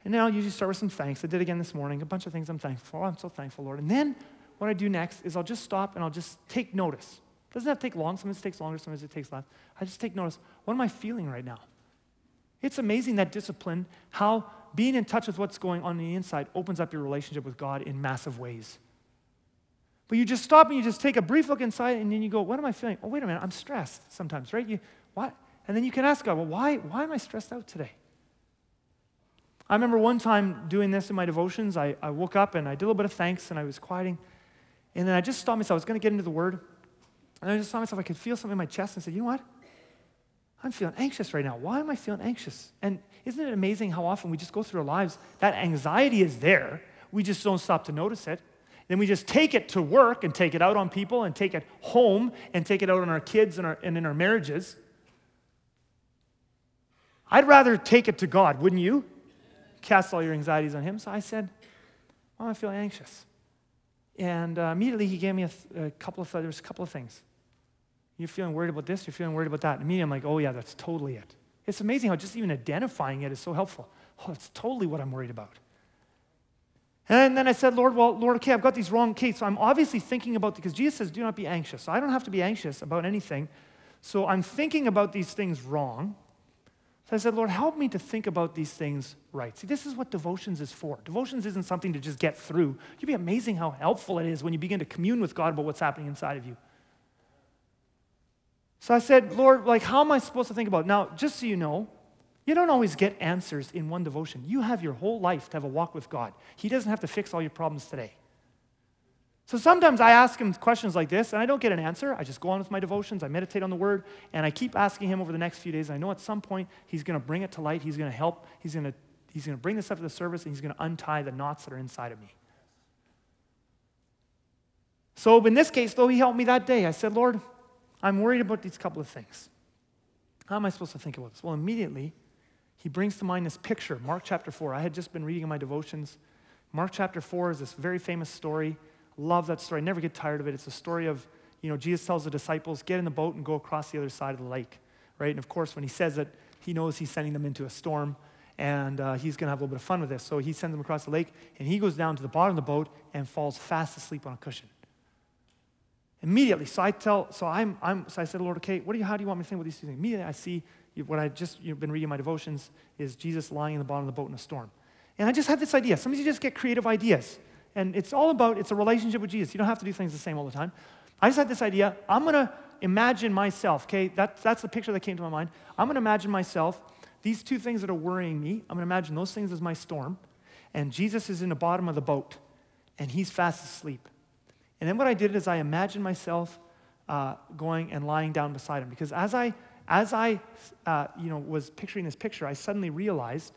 And now I'll usually start with some thanks. I did again this morning, a bunch of things I'm thankful for. I'm so thankful, Lord. And then what I do next is I'll just stop and I'll just take notice. Doesn't to take long. Sometimes it takes longer, sometimes it takes less. I just take notice. What am I feeling right now? It's amazing that discipline, how being in touch with what's going on, on the inside opens up your relationship with God in massive ways. But you just stop and you just take a brief look inside and then you go, What am I feeling? Oh, wait a minute, I'm stressed sometimes, right? You, what? And then you can ask God, Well, why, why am I stressed out today? I remember one time doing this in my devotions. I, I woke up and I did a little bit of thanks and I was quieting. And then I just stopped myself. I was going to get into the word. And I just saw myself. I could feel something in my chest and I said, You know what? I'm feeling anxious right now. Why am I feeling anxious? And isn't it amazing how often we just go through our lives? That anxiety is there. We just don't stop to notice it. Then we just take it to work and take it out on people and take it home and take it out on our kids and, our, and in our marriages. I'd rather take it to God, wouldn't you? Cast all your anxieties on Him. So I said, well, I feel anxious. And uh, immediately He gave me a, a couple of there's a couple of things. You're feeling worried about this, you're feeling worried about that. And immediately I'm like, oh, yeah, that's totally it. It's amazing how just even identifying it is so helpful. Oh, that's totally what I'm worried about. And then I said, Lord, well, Lord, okay, I've got these wrong cases. So I'm obviously thinking about, because Jesus says, do not be anxious. So I don't have to be anxious about anything. So I'm thinking about these things wrong. So I said, Lord, help me to think about these things right. See, this is what devotions is for. Devotions isn't something to just get through. You'd be amazing how helpful it is when you begin to commune with God about what's happening inside of you. So I said, Lord, like, how am I supposed to think about it? Now, just so you know, you don't always get answers in one devotion. You have your whole life to have a walk with God. He doesn't have to fix all your problems today. So sometimes I ask him questions like this, and I don't get an answer. I just go on with my devotions, I meditate on the word, and I keep asking him over the next few days. And I know at some point he's going to bring it to light, he's going to help, he's going to, he's going to bring this up to the service, and he's going to untie the knots that are inside of me. So in this case, though, he helped me that day. I said, Lord, I'm worried about these couple of things. How am I supposed to think about this? Well, immediately, he brings to mind this picture, Mark chapter 4. I had just been reading in my devotions. Mark chapter 4 is this very famous story. Love that story. I Never get tired of it. It's a story of, you know, Jesus tells the disciples, get in the boat and go across the other side of the lake, right? And of course, when he says it, he knows he's sending them into a storm and uh, he's going to have a little bit of fun with this. So he sends them across the lake and he goes down to the bottom of the boat and falls fast asleep on a cushion. Immediately, so I tell, so I'm, I'm so I said, Lord, okay, what do you, how do you want me to think about these things? Immediately, I see what I just you've been reading my devotions is Jesus lying in the bottom of the boat in a storm. And I just had this idea. Sometimes you just get creative ideas. And it's all about, it's a relationship with Jesus. You don't have to do things the same all the time. I just had this idea. I'm to imagine myself, okay? That, that's the picture that came to my mind. I'm to imagine myself, these two things that are worrying me, I'm to imagine those things as my storm. And Jesus is in the bottom of the boat, and he's fast asleep. And then what I did is I imagined myself uh, going and lying down beside him. Because as I, as I uh, you know, was picturing this picture, I suddenly realized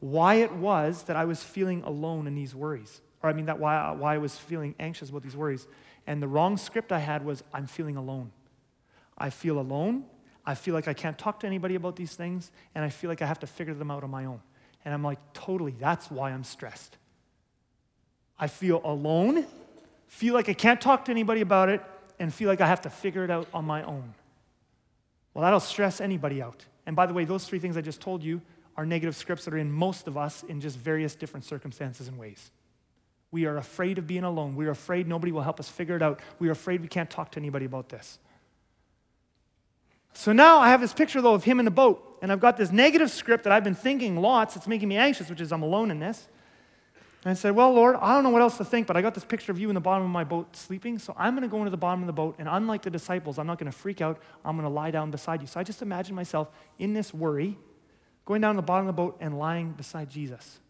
why it was that I was feeling alone in these worries. Or I mean, that why, why I was feeling anxious about these worries. And the wrong script I had was I'm feeling alone. I feel alone. I feel like I can't talk to anybody about these things. And I feel like I have to figure them out on my own. And I'm like, totally, that's why I'm stressed. I feel alone, feel like I can't talk to anybody about it, and feel like I have to figure it out on my own. Well, that'll stress anybody out. And by the way, those three things I just told you are negative scripts that are in most of us in just various different circumstances and ways. We are afraid of being alone. We are afraid nobody will help us figure it out. We are afraid we can't talk to anybody about this. So now I have this picture, though, of him in the boat, and I've got this negative script that I've been thinking lots. It's making me anxious, which is I'm alone in this. And I said, Well, Lord, I don't know what else to think, but I got this picture of you in the bottom of my boat sleeping, so I'm going to go into the bottom of the boat, and unlike the disciples, I'm not going to freak out. I'm going to lie down beside you. So I just imagine myself in this worry, going down to the bottom of the boat and lying beside Jesus.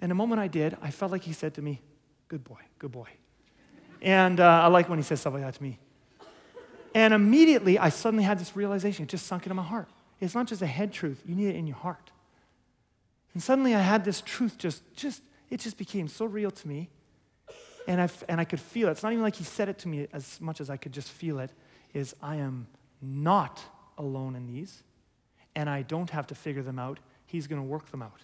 And the moment I did, I felt like he said to me, Good boy, good boy. And uh, I like when he says stuff like that to me. And immediately, I suddenly had this realization. It just sunk into my heart. It's not just a head truth, you need it in your heart. And suddenly, I had this truth just, just it just became so real to me. And I, and I could feel it. It's not even like he said it to me as much as I could just feel it. Is I am not alone in these, and I don't have to figure them out. He's going to work them out.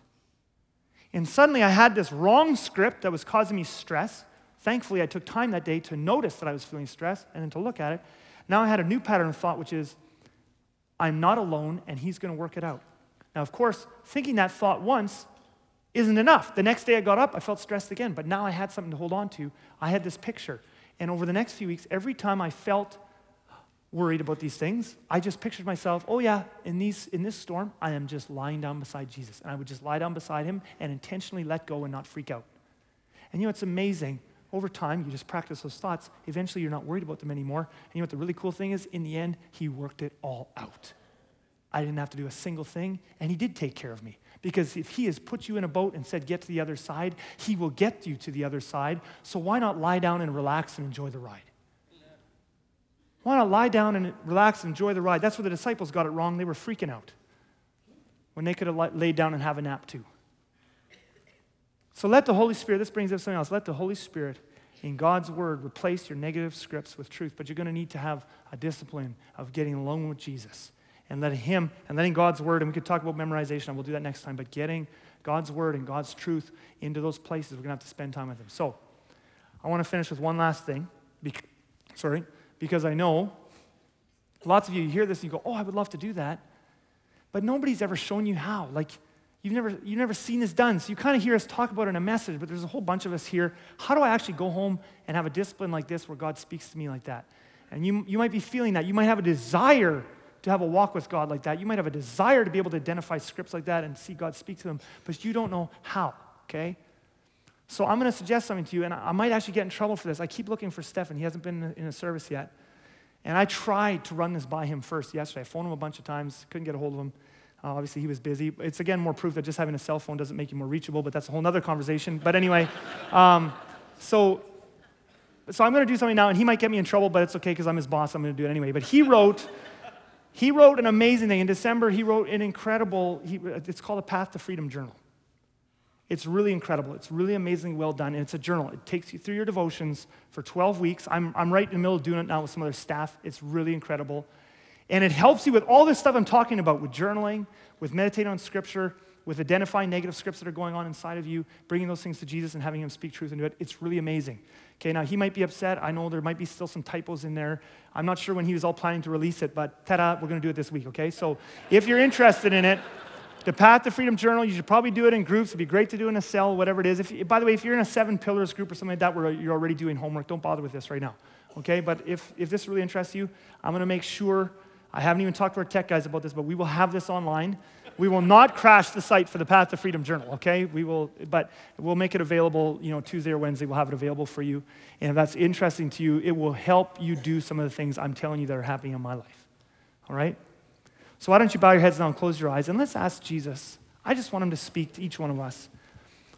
And suddenly I had this wrong script that was causing me stress. Thankfully, I took time that day to notice that I was feeling stress and then to look at it. Now I had a new pattern of thought, which is I'm not alone and he's going to work it out. Now, of course, thinking that thought once isn't enough. The next day I got up, I felt stressed again, but now I had something to hold on to. I had this picture. And over the next few weeks, every time I felt worried about these things, I just pictured myself, oh yeah, in, these, in this storm, I am just lying down beside Jesus. And I would just lie down beside him and intentionally let go and not freak out. And you know, it's amazing. Over time, you just practice those thoughts. Eventually, you're not worried about them anymore. And you know what the really cool thing is? In the end, he worked it all out. I didn't have to do a single thing, and he did take care of me. Because if he has put you in a boat and said, get to the other side, he will get you to the other side. So why not lie down and relax and enjoy the ride? Why not lie down and relax and enjoy the ride? That's where the disciples got it wrong. They were freaking out when they could have laid down and have a nap too. So let the Holy Spirit, this brings up something else, let the Holy Spirit in God's word replace your negative scripts with truth. But you're going to need to have a discipline of getting alone with Jesus and letting Him and letting God's Word, and we could talk about memorization, and we'll do that next time, but getting God's Word and God's truth into those places, we're going to have to spend time with Him. So, I want to finish with one last thing. Bec- sorry, because I know lots of you hear this and you go, oh, I would love to do that. But nobody's ever shown you how. Like, you've never, you've never seen this done. So you kind of hear us talk about it in a message, but there's a whole bunch of us here. How do I actually go home and have a discipline like this where God speaks to me like that? And you, you might be feeling that. You might have a desire to have a walk with God like that. You might have a desire to be able to identify scripts like that and see God speak to them, but you don't know how, okay? So I'm going to suggest something to you, and I might actually get in trouble for this. I keep looking for Stefan. He hasn't been in a service yet. And I tried to run this by him first yesterday. I phoned him a bunch of times, couldn't get a hold of him. Uh, obviously, he was busy. It's again more proof that just having a cell phone doesn't make you more reachable, but that's a whole other conversation. But anyway, um, so, so I'm going to do something now, and he might get me in trouble, but it's okay because I'm his boss. I'm going to do it anyway. But he wrote he wrote an amazing thing. In December, he wrote an incredible, he, it's called a Path to Freedom Journal. It's really incredible. It's really amazingly well done. And it's a journal. It takes you through your devotions for 12 weeks. I'm, I'm right in the middle of doing it now with some other staff. It's really incredible. And it helps you with all this stuff I'm talking about with journaling, with meditating on scripture, with identifying negative scripts that are going on inside of you, bringing those things to Jesus and having Him speak truth into it. It's really amazing. Okay, now he might be upset. I know there might be still some typos in there. I'm not sure when he was all planning to release it, but ta da, we're going to do it this week, okay? So if you're interested in it, the Path to Freedom Journal, you should probably do it in groups. It'd be great to do in a cell, whatever it is. If, by the way, if you're in a seven pillars group or something like that where you're already doing homework, don't bother with this right now, okay? But if, if this really interests you, I'm going to make sure I haven't even talked to our tech guys about this, but we will have this online. We will not crash the site for the Path to Freedom Journal, okay? We will, but we'll make it available, you know, Tuesday or Wednesday. We'll have it available for you. And if that's interesting to you, it will help you do some of the things I'm telling you that are happening in my life, all right? So why don't you bow your heads now and close your eyes and let's ask Jesus. I just want him to speak to each one of us.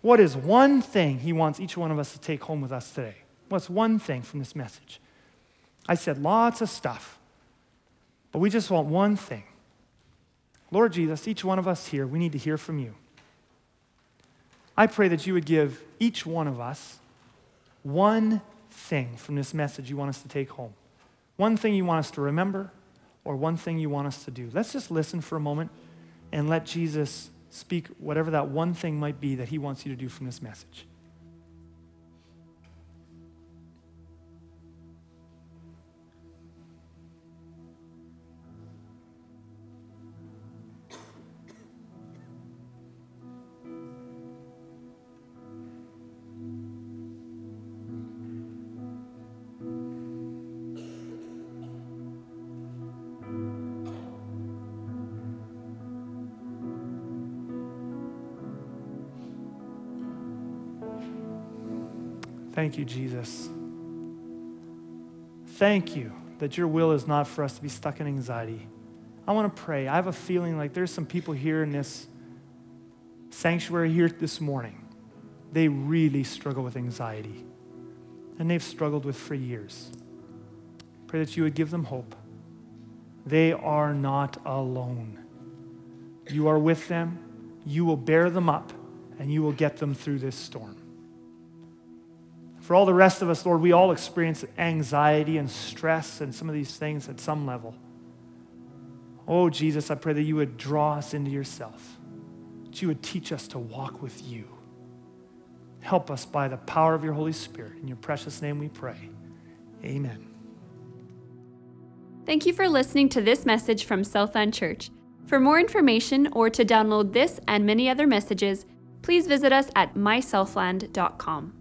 What is one thing he wants each one of us to take home with us today? What's one thing from this message? I said lots of stuff, but we just want one thing. Lord Jesus, each one of us here, we need to hear from you. I pray that you would give each one of us one thing from this message you want us to take home. One thing you want us to remember, or one thing you want us to do. Let's just listen for a moment and let Jesus speak whatever that one thing might be that he wants you to do from this message. Thank you, Jesus. Thank you that your will is not for us to be stuck in anxiety. I want to pray. I have a feeling like there's some people here in this sanctuary here this morning. They really struggle with anxiety, and they've struggled with for years. Pray that you would give them hope. They are not alone. You are with them, you will bear them up, and you will get them through this storm. For all the rest of us, Lord, we all experience anxiety and stress and some of these things at some level. Oh, Jesus, I pray that you would draw us into yourself, that you would teach us to walk with you. Help us by the power of your Holy Spirit. In your precious name we pray. Amen. Thank you for listening to this message from Southland Church. For more information or to download this and many other messages, please visit us at mysouthland.com.